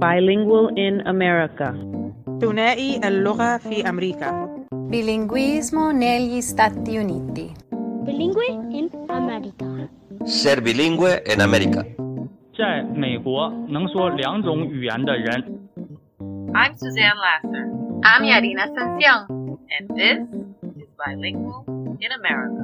Bilingual in America. Tunei اللغة fi America. Bilinguismo negli Stati Uniti. Bilingue in America. Ser bilingue in America. 在美国能说两种语言的人。I'm Suzanne Lasser. I'm Yarina Sencion, and this is Bilingual in America.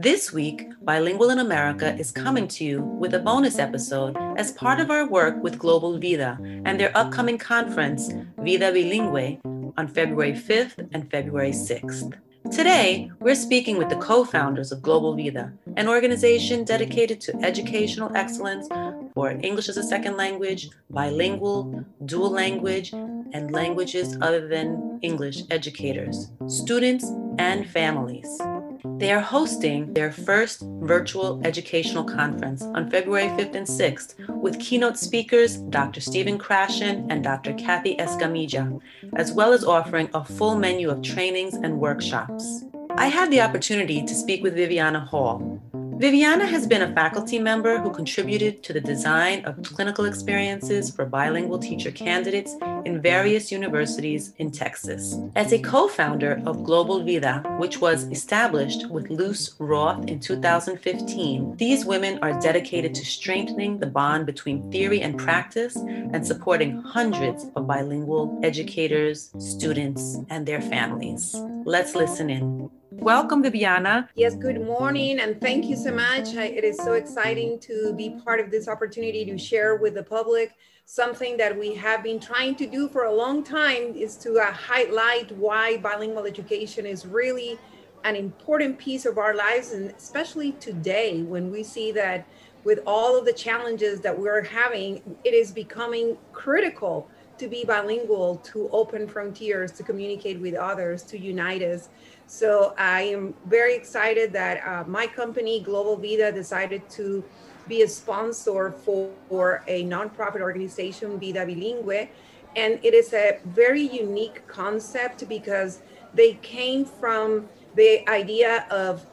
This week, Bilingual in America is coming to you with a bonus episode as part of our work with Global Vida and their upcoming conference, Vida Bilingue, on February 5th and February 6th. Today, we're speaking with the co founders of Global Vida, an organization dedicated to educational excellence for English as a second language, bilingual, dual language, and languages other than English educators, students, and families. They are hosting their first virtual educational conference on February 5th and 6th with keynote speakers Dr. Stephen Krashen and Dr. Kathy Escamilla, as well as offering a full menu of trainings and workshops. I had the opportunity to speak with Viviana Hall. Viviana has been a faculty member who contributed to the design of clinical experiences for bilingual teacher candidates in various universities in Texas. As a co founder of Global Vida, which was established with Luz Roth in 2015, these women are dedicated to strengthening the bond between theory and practice and supporting hundreds of bilingual educators, students, and their families. Let's listen in. Welcome, Viviana. Yes, good morning, and thank you so much. It is so exciting to be part of this opportunity to share with the public something that we have been trying to do for a long time is to uh, highlight why bilingual education is really an important piece of our lives, and especially today when we see that with all of the challenges that we're having, it is becoming critical to be bilingual, to open frontiers, to communicate with others, to unite us. So I am very excited that uh, my company, Global Vida, decided to be a sponsor for, for a nonprofit organization, Vida Bilingue. And it is a very unique concept because they came from the idea of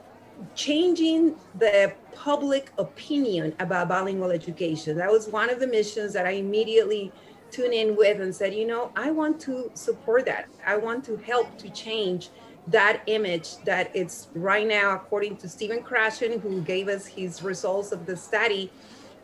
changing the public opinion about bilingual education. That was one of the missions that I immediately tuned in with and said, you know, I want to support that. I want to help to change that image that it's right now, according to Stephen Krashen, who gave us his results of the study,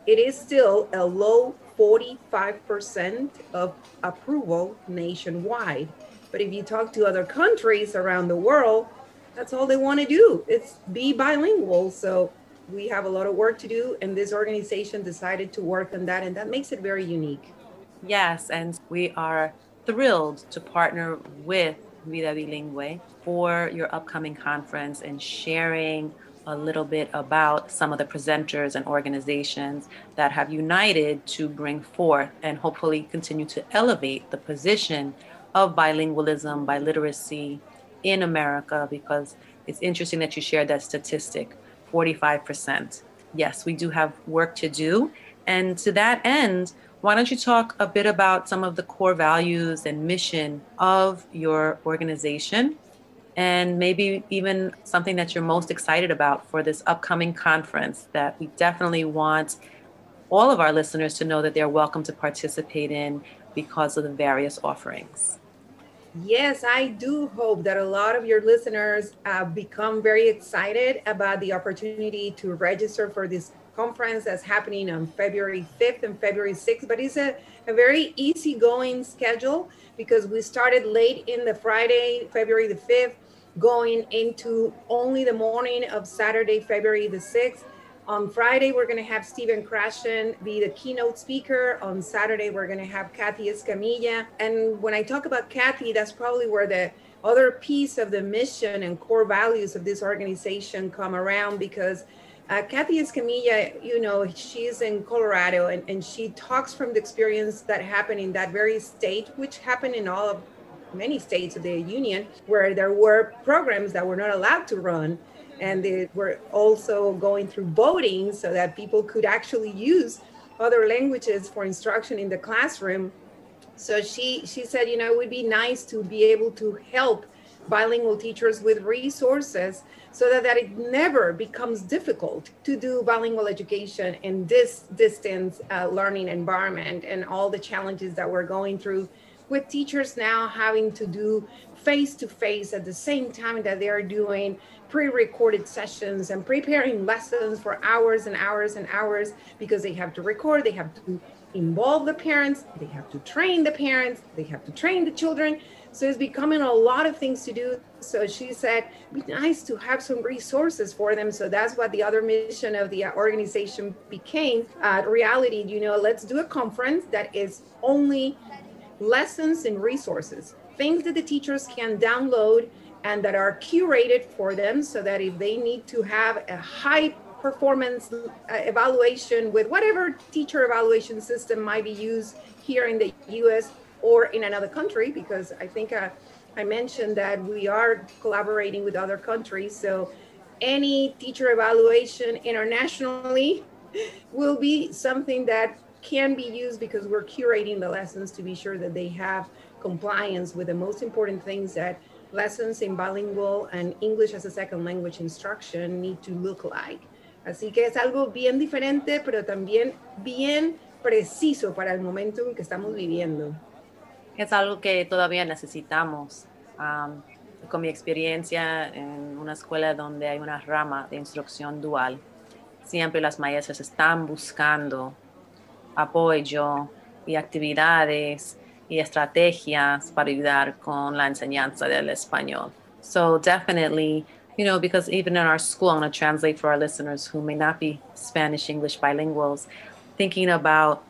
it is still a low 45% of approval nationwide. But if you talk to other countries around the world, that's all they want to do. It's be bilingual. So we have a lot of work to do, and this organization decided to work on that, and that makes it very unique. Yes, and we are thrilled to partner with Vida Bilingue for your upcoming conference and sharing a little bit about some of the presenters and organizations that have united to bring forth and hopefully continue to elevate the position of bilingualism, biliteracy in America, because it's interesting that you shared that statistic 45%. Yes, we do have work to do. And to that end, why don't you talk a bit about some of the core values and mission of your organization and maybe even something that you're most excited about for this upcoming conference that we definitely want all of our listeners to know that they're welcome to participate in because of the various offerings. Yes, I do hope that a lot of your listeners uh, become very excited about the opportunity to register for this conference that's happening on February 5th and February 6th. But it's a, a very easygoing schedule because we started late in the Friday, February the 5th, going into only the morning of Saturday, February the 6th. On Friday, we're going to have Stephen Krashen be the keynote speaker. On Saturday, we're going to have Kathy Escamilla. And when I talk about Kathy, that's probably where the other piece of the mission and core values of this organization come around because uh, Kathy Escamilla, you know, she's in Colorado and, and she talks from the experience that happened in that very state, which happened in all of many states of the union, where there were programs that were not allowed to run and they were also going through voting so that people could actually use other languages for instruction in the classroom. So she she said, you know, it would be nice to be able to help bilingual teachers with resources so that, that it never becomes difficult to do bilingual education in this distance uh, learning environment and all the challenges that we're going through with teachers now having to do face to face at the same time that they are doing pre recorded sessions and preparing lessons for hours and hours and hours because they have to record, they have to involve the parents, they have to train the parents, they have to train the children. So it's becoming a lot of things to do. So she said, be nice to have some resources for them. So that's what the other mission of the organization became. Uh, reality, you know, let's do a conference that is only lessons and resources, things that the teachers can download and that are curated for them so that if they need to have a high performance uh, evaluation with whatever teacher evaluation system might be used here in the US or in another country, because I think uh, I mentioned that we are collaborating with other countries. So any teacher evaluation internationally will be something that can be used because we're curating the lessons to be sure that they have compliance with the most important things that lessons in bilingual and English as a second language instruction need to look like. Así que es algo bien diferente, pero también bien preciso para el momento en que estamos viviendo. Es algo que todavía necesitamos. Um, con mi experiencia en una escuela donde hay una rama de instrucción dual, siempre las maestras están buscando apoyo y actividades y estrategias para ayudar con la enseñanza del español. So definitely, you know, because even in our school, I'm going to translate for our listeners who may not be Spanish English bilinguals, thinking about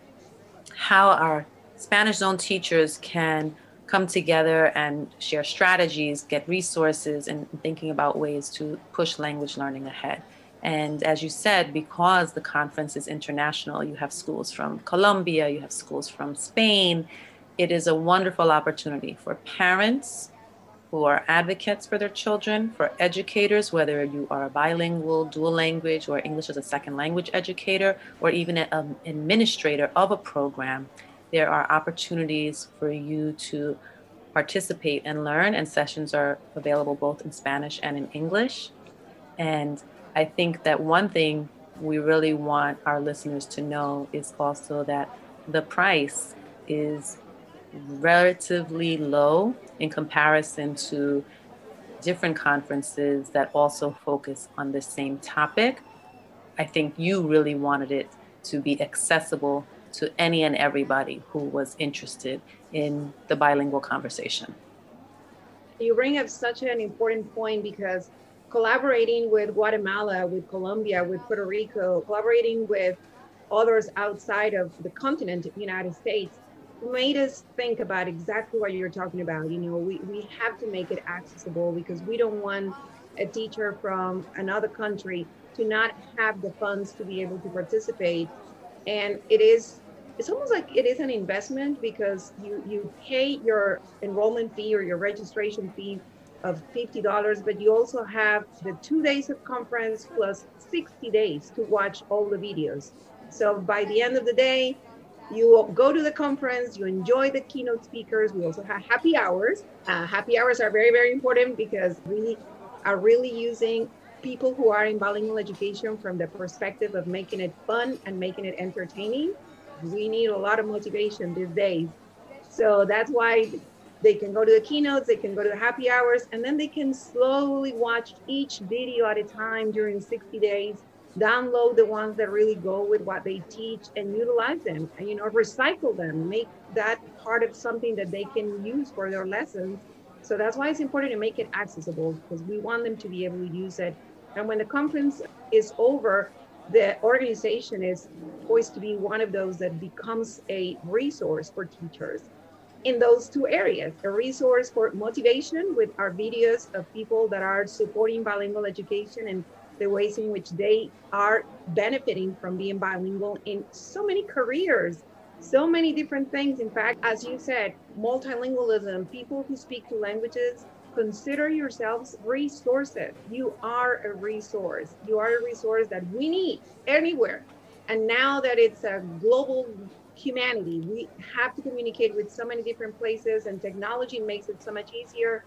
how our Spanish zone teachers can come together and share strategies, get resources, and thinking about ways to push language learning ahead. And as you said, because the conference is international, you have schools from Colombia, you have schools from Spain. It is a wonderful opportunity for parents who are advocates for their children, for educators, whether you are a bilingual, dual language, or English as a second language educator, or even an um, administrator of a program. There are opportunities for you to participate and learn, and sessions are available both in Spanish and in English. And I think that one thing we really want our listeners to know is also that the price is relatively low in comparison to different conferences that also focus on the same topic. I think you really wanted it to be accessible to any and everybody who was interested in the bilingual conversation. You bring up such an important point because collaborating with Guatemala, with Colombia, with Puerto Rico, collaborating with others outside of the continent, the United States, made us think about exactly what you're talking about. You know, we, we have to make it accessible because we don't want a teacher from another country to not have the funds to be able to participate. And it is, it's almost like it is an investment because you, you pay your enrollment fee or your registration fee of $50, but you also have the two days of conference plus 60 days to watch all the videos. So by the end of the day, you go to the conference, you enjoy the keynote speakers. We also have happy hours. Uh, happy hours are very, very important because we are really using people who are in bilingual education from the perspective of making it fun and making it entertaining. We need a lot of motivation these days. So that's why they can go to the keynotes, they can go to the happy hours, and then they can slowly watch each video at a time during 60 days, download the ones that really go with what they teach and utilize them, and you know, recycle them, make that part of something that they can use for their lessons. So that's why it's important to make it accessible because we want them to be able to use it. And when the conference is over, the organization is poised to be one of those that becomes a resource for teachers in those two areas a resource for motivation with our videos of people that are supporting bilingual education and the ways in which they are benefiting from being bilingual in so many careers so many different things. In fact as you said multilingualism people who speak two languages consider yourselves resources you are a resource you are a resource that we need anywhere and now that it's a global humanity. We have to communicate with so many different places, and technology makes it so much easier.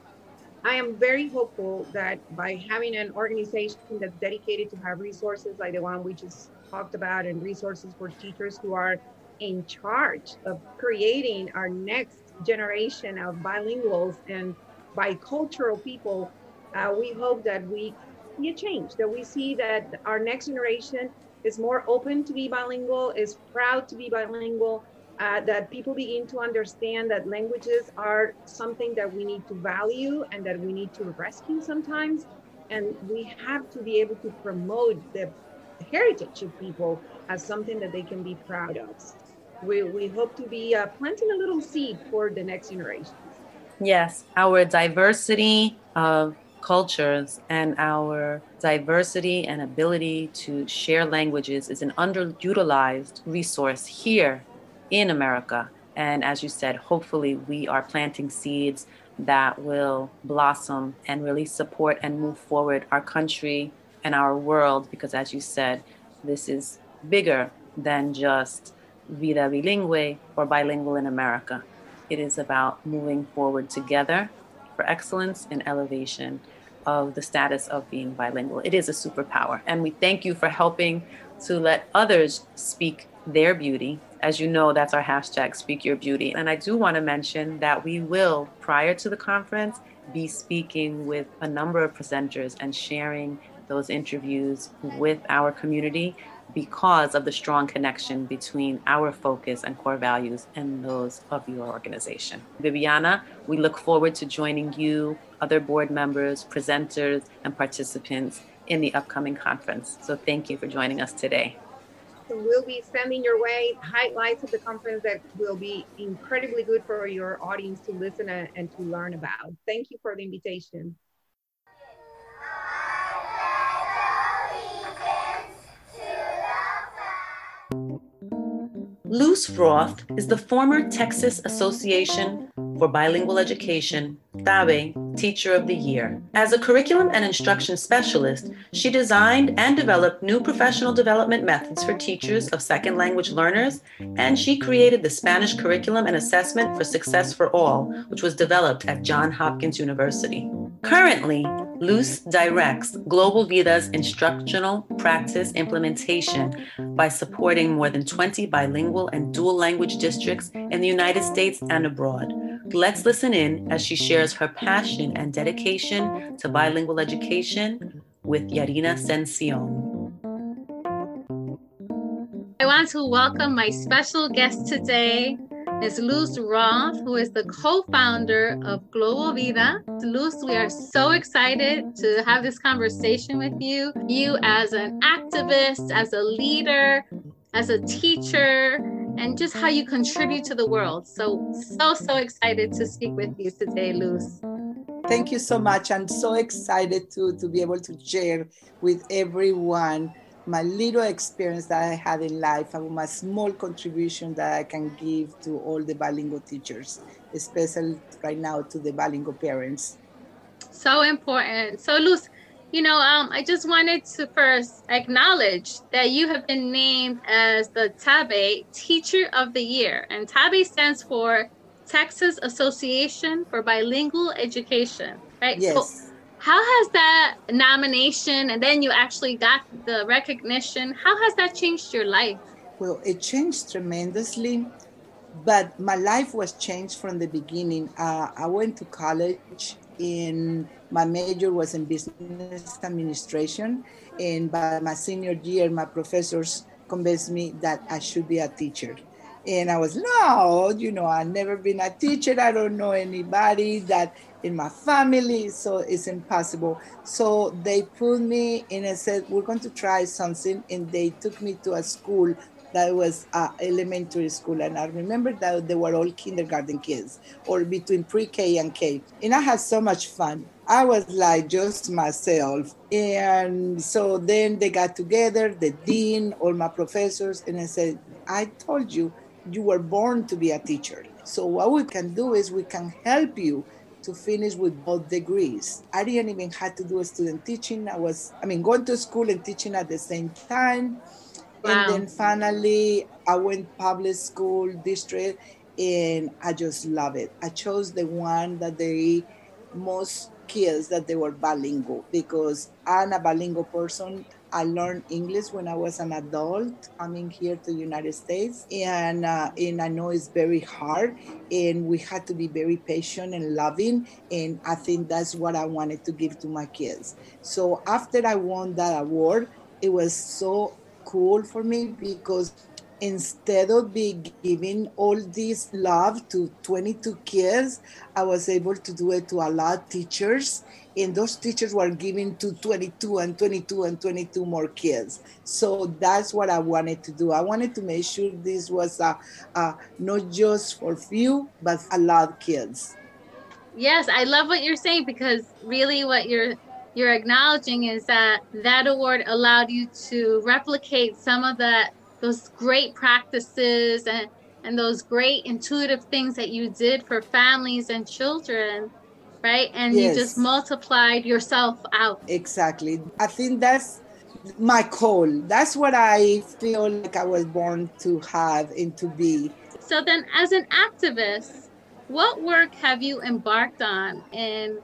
I am very hopeful that by having an organization that's dedicated to have resources like the one we just talked about and resources for teachers who are in charge of creating our next generation of bilinguals and bicultural people, uh, we hope that we see a change, that we see that our next generation is more open to be bilingual, is proud to be bilingual, uh, that people begin to understand that languages are something that we need to value and that we need to rescue sometimes. And we have to be able to promote the heritage of people as something that they can be proud of. We, we hope to be uh, planting a little seed for the next generations. Yes, our diversity of cultures and our diversity and ability to share languages is an underutilized resource here in America. And as you said, hopefully we are planting seeds that will blossom and really support and move forward our country and our world. Because as you said, this is bigger than just Vida Bilingue or bilingual in America. It is about moving forward together for excellence and elevation of the status of being bilingual. It is a superpower. And we thank you for helping to let others speak their beauty as you know, that's our hashtag, Speak Your Beauty. And I do want to mention that we will, prior to the conference, be speaking with a number of presenters and sharing those interviews with our community because of the strong connection between our focus and core values and those of your organization. Viviana, we look forward to joining you, other board members, presenters, and participants in the upcoming conference. So thank you for joining us today. So we'll be sending your way highlights of the conference that will be incredibly good for your audience to listen and to learn about. Thank you for the invitation. Luz Roth is the former Texas Association for Bilingual Education, TABE, Teacher of the Year. As a curriculum and instruction specialist, she designed and developed new professional development methods for teachers of second language learners, and she created the Spanish Curriculum and Assessment for Success for All, which was developed at Johns Hopkins University. Currently, Luz directs Global Vida's instructional practice implementation by supporting more than 20 bilingual and dual language districts in the United States and abroad. Let's listen in as she shares her passion and dedication to bilingual education with Yarina Sencion. I want to welcome my special guest today, Ms. Luz Roth, who is the co-founder of Global Vida. Luz, we are so excited to have this conversation with you. You as an activist, as a leader, as a teacher, and just how you contribute to the world. So, so, so excited to speak with you today, Luz. Thank you so much. I'm so excited to, to be able to share with everyone my little experience that I had in life and my small contribution that I can give to all the bilingual teachers, especially right now to the bilingual parents. So important. So, Luz, you know, um, I just wanted to first acknowledge that you have been named as the TABE Teacher of the Year. And TABE stands for Texas Association for Bilingual Education, right? Yes. So how has that nomination and then you actually got the recognition, how has that changed your life? Well, it changed tremendously, but my life was changed from the beginning. Uh, I went to college in my major was in business administration and by my senior year my professors convinced me that i should be a teacher. And i was no you know i've never been a teacher. I don't know anybody that in my family so it's impossible. So they put me in and said we're going to try something and they took me to a school that was uh, elementary school. And I remember that they were all kindergarten kids or between pre-K and K. And I had so much fun. I was like just myself. And so then they got together, the dean, all my professors, and I said, I told you, you were born to be a teacher. So what we can do is we can help you to finish with both degrees. I didn't even have to do a student teaching. I was, I mean, going to school and teaching at the same time. Wow. And then finally, I went public school district and I just love it. I chose the one that they most kids that they were bilingual because I'm a bilingual person. I learned English when I was an adult coming here to the United States, and uh, and I know it's very hard, and we had to be very patient and loving, and I think that's what I wanted to give to my kids. So after I won that award, it was so cool for me because instead of be giving all this love to 22 kids, I was able to do it to a lot of teachers. And those teachers were giving to 22 and 22 and 22 more kids. So that's what I wanted to do. I wanted to make sure this was a, a not just for few, but a lot of kids. Yes, I love what you're saying because really what you're you're acknowledging is that that award allowed you to replicate some of that those great practices and and those great intuitive things that you did for families and children right? And yes. you just multiplied yourself out. Exactly. I think that's my call. That's what i feel like i was born to have and to be. So then as an activist what work have you embarked on in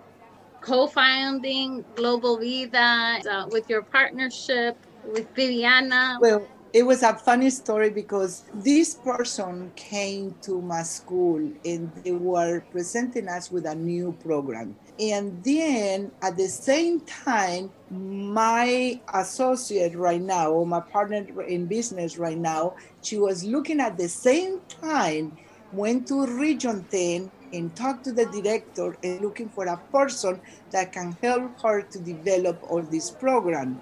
co-founding global vida uh, with your partnership with viviana well it was a funny story because this person came to my school and they were presenting us with a new program. And then at the same time, my associate right now, or my partner in business right now, she was looking at the same time, went to Region 10 and talk to the director and looking for a person that can help her to develop all this program.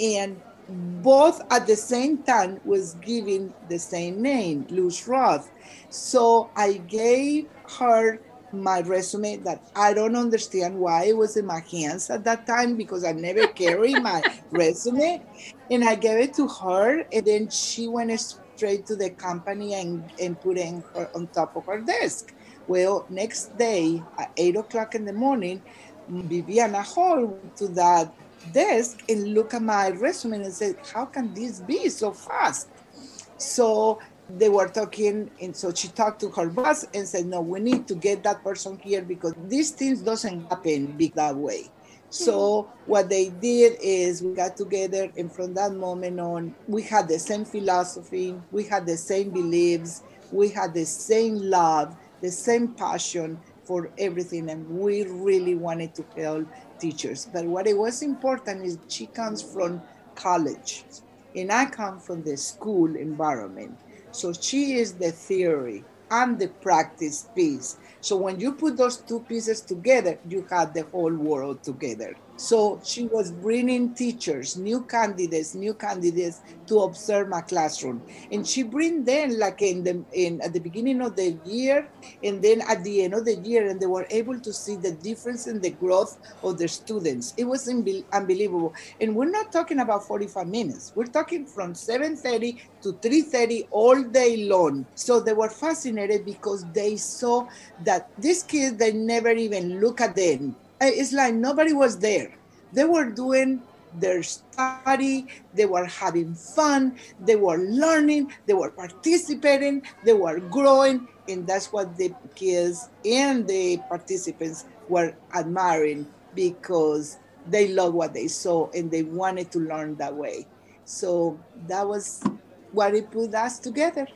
And both at the same time was giving the same name, Luz Roth. So I gave her my resume that I don't understand why it was in my hands at that time because I never carry my resume. And I gave it to her and then she went straight to the company and, and put it her, on top of her desk. Well, next day at eight o'clock in the morning, Viviana Hall to that desk and look at my resume and said, How can this be so fast? So they were talking, and so she talked to her boss and said, No, we need to get that person here because these things doesn't happen big that way. So hmm. what they did is we got together and from that moment on, we had the same philosophy, we had the same beliefs, we had the same love, the same passion for everything, and we really wanted to help teachers. But what it was important is she comes from college, and I come from the school environment. So she is the theory and the practice piece. So when you put those two pieces together, you have the whole world together. So she was bringing teachers, new candidates, new candidates to observe my classroom, and she bring them like in the in at the beginning of the year, and then at the end of the year, and they were able to see the difference in the growth of the students. It was unbelievable, and we're not talking about 45 minutes. We're talking from 7:30 to 3:30 all day long. So they were fascinated because they saw that these kids they never even look at them it's like nobody was there. They were doing their study, they were having fun, they were learning, they were participating, they were growing, and that's what the kids and the participants were admiring because they loved what they saw and they wanted to learn that way. So that was what it put us together.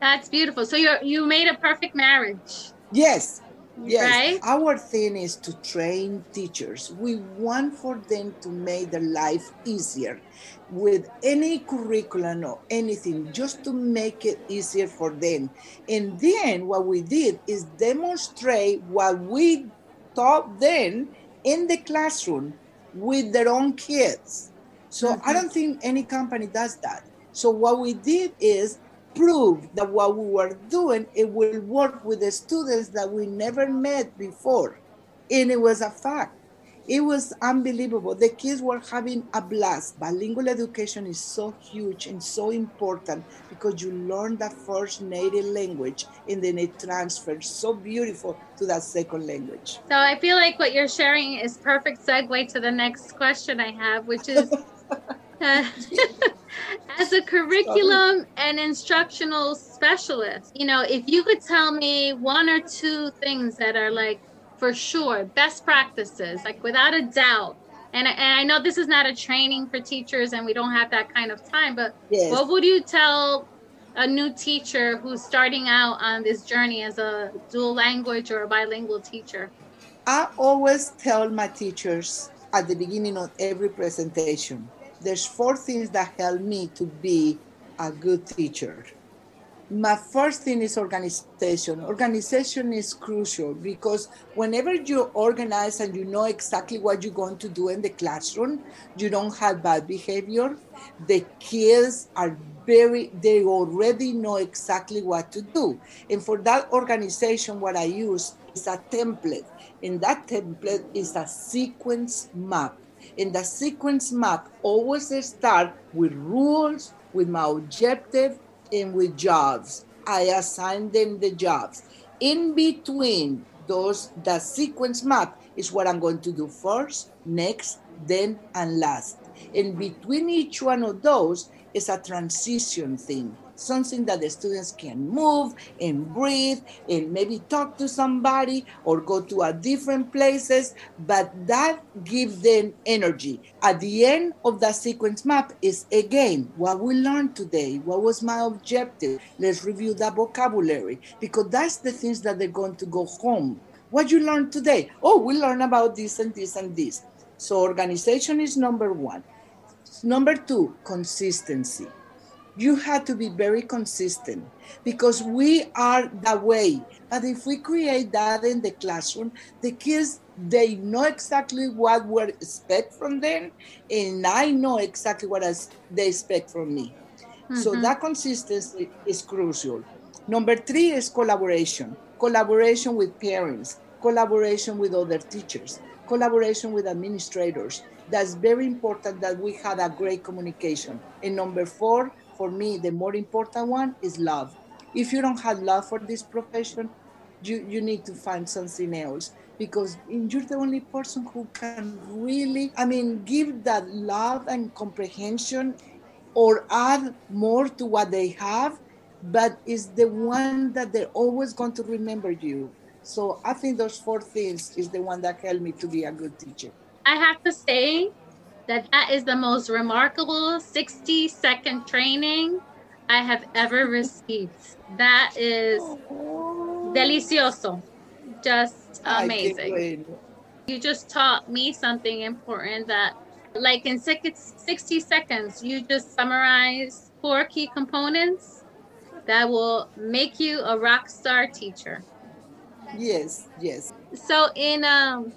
That's beautiful. So you you made a perfect marriage. Yes, Yes, right? our thing is to train teachers. We want for them to make their life easier with any curriculum or anything, just to make it easier for them. And then what we did is demonstrate what we taught them in the classroom with their own kids. So mm-hmm. I don't think any company does that. So what we did is prove that what we were doing it will work with the students that we never met before. And it was a fact. It was unbelievable. The kids were having a blast. Bilingual education is so huge and so important because you learn that first native language and then it transfers so beautiful to that second language. So i feel like what you're sharing is perfect segue to the next question i have which is uh, As a curriculum and instructional specialist, you know, if you could tell me one or two things that are like for sure best practices, like without a doubt. And, and I know this is not a training for teachers and we don't have that kind of time, but Yes. what would you tell a new teacher who's starting out on this journey as a dual language or a bilingual teacher? I always tell my teachers at the beginning of every presentation, there's four things that help me to be a good teacher. My first thing is organization. Organization is crucial because whenever you organize and you know exactly what you're going to do in the classroom, you don't have bad behavior. The kids are very, they already know exactly what to do. And for that organization, what I use is a template. And that template is a sequence map. And the sequence map always start with rules, with my objective, and with jobs. I assign them the jobs. In between those, the sequence map is what I'm going to do first, next, then, and last. In between each one of those is a transition thing, something that the students can move and breathe and maybe talk to somebody or go to a different places, but that gives them energy. At the end of the sequence map is again what we learned today. What was my objective? Let's review the vocabulary because that's the things that they're going to go home. What you learned today? Oh, we learned about this and this and this. So organization is number one. Number two, consistency. You have to be very consistent because we are that way. But if we create that in the classroom, the kids they know exactly what we expect from them, and I know exactly what they expect from me. So Mhm. that consistency is crucial. Number three is collaboration. Collaboration with parents, collaboration with other teachers, collaboration with administrators. That's very important that we had a great communication. And number four, for me, the more important one is love. If you don't have love for this profession, you, you need to find something else because you're the only person who can really, I mean, give that love and comprehension or add more to what they have, but is the one that they're always going to remember you. So I think those four things is the one that helped me to be a good teacher. I have to say that that is the most remarkable 60 second training I have ever received. That is delicioso. Just amazing. You just taught me something important that, like in 60 seconds, you just summarize four key components that will make you a rock star teacher. Yes, yes. So in um,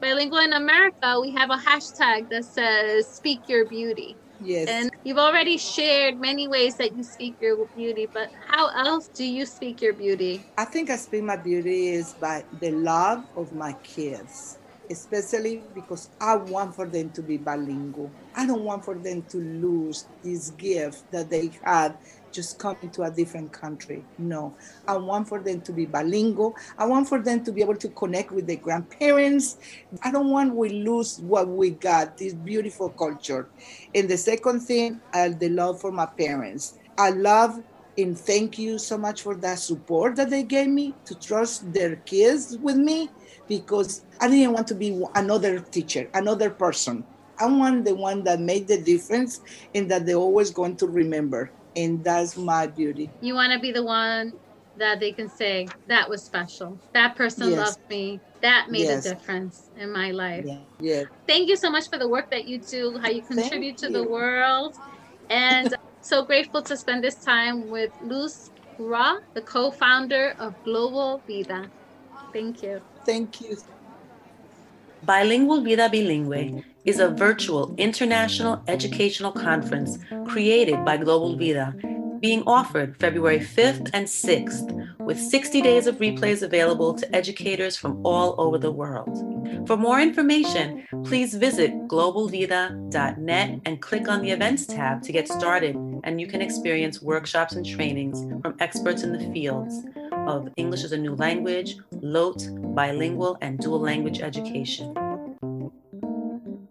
Bilingual in America, we have a hashtag that says "Speak Your Beauty," Yes. and you've already shared many ways that you speak your beauty. But how else do you speak your beauty? I think I speak my beauty is by the love of my kids, especially because I want for them to be bilingual. I don't want for them to lose this gift that they had just coming to a different country. No, I want for them to be bilingual. I want for them to be able to connect with their grandparents. I don't want we lose what we got, this beautiful culture. And the second thing, uh, the love for my parents. I love and thank you so much for that support that they gave me to trust their kids with me because I didn't want to be another teacher, another person. I want the one that made the difference and that they're always going to remember. And that's my beauty. You want to be the one that they can say that was special. That person Yes. loved me. That made Yes. a difference in my life. Yeah. yeah. Thank you so much for the work that you do, how you contribute to the world. And so grateful to spend this time with Luz Roth, the co founder of Global Vida. Thank you. Thank you. Bilingual Vida Bilingüe is a virtual international educational conference created by Global Vida, being offered February 5th and 6th, with 60 days of replays available to educators from all over the world. For more information, please visit globalvida.net and click on the Events tab to get started, and you can experience workshops and trainings from experts in the fields of English as a new language, LOT, bilingual, and dual language education.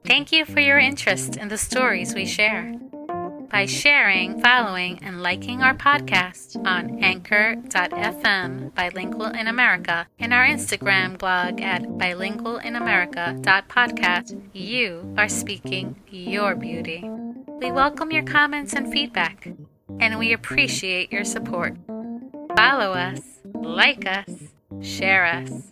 Thank you for your interest in the stories we share. by sharing, following, and liking our podcast on anchor.fm bilingual in America and our Instagram blog at bilingualinamerica.podcast. You are speaking your beauty. We welcome your comments and feedback, and we appreciate your support. Follow us, like us, share us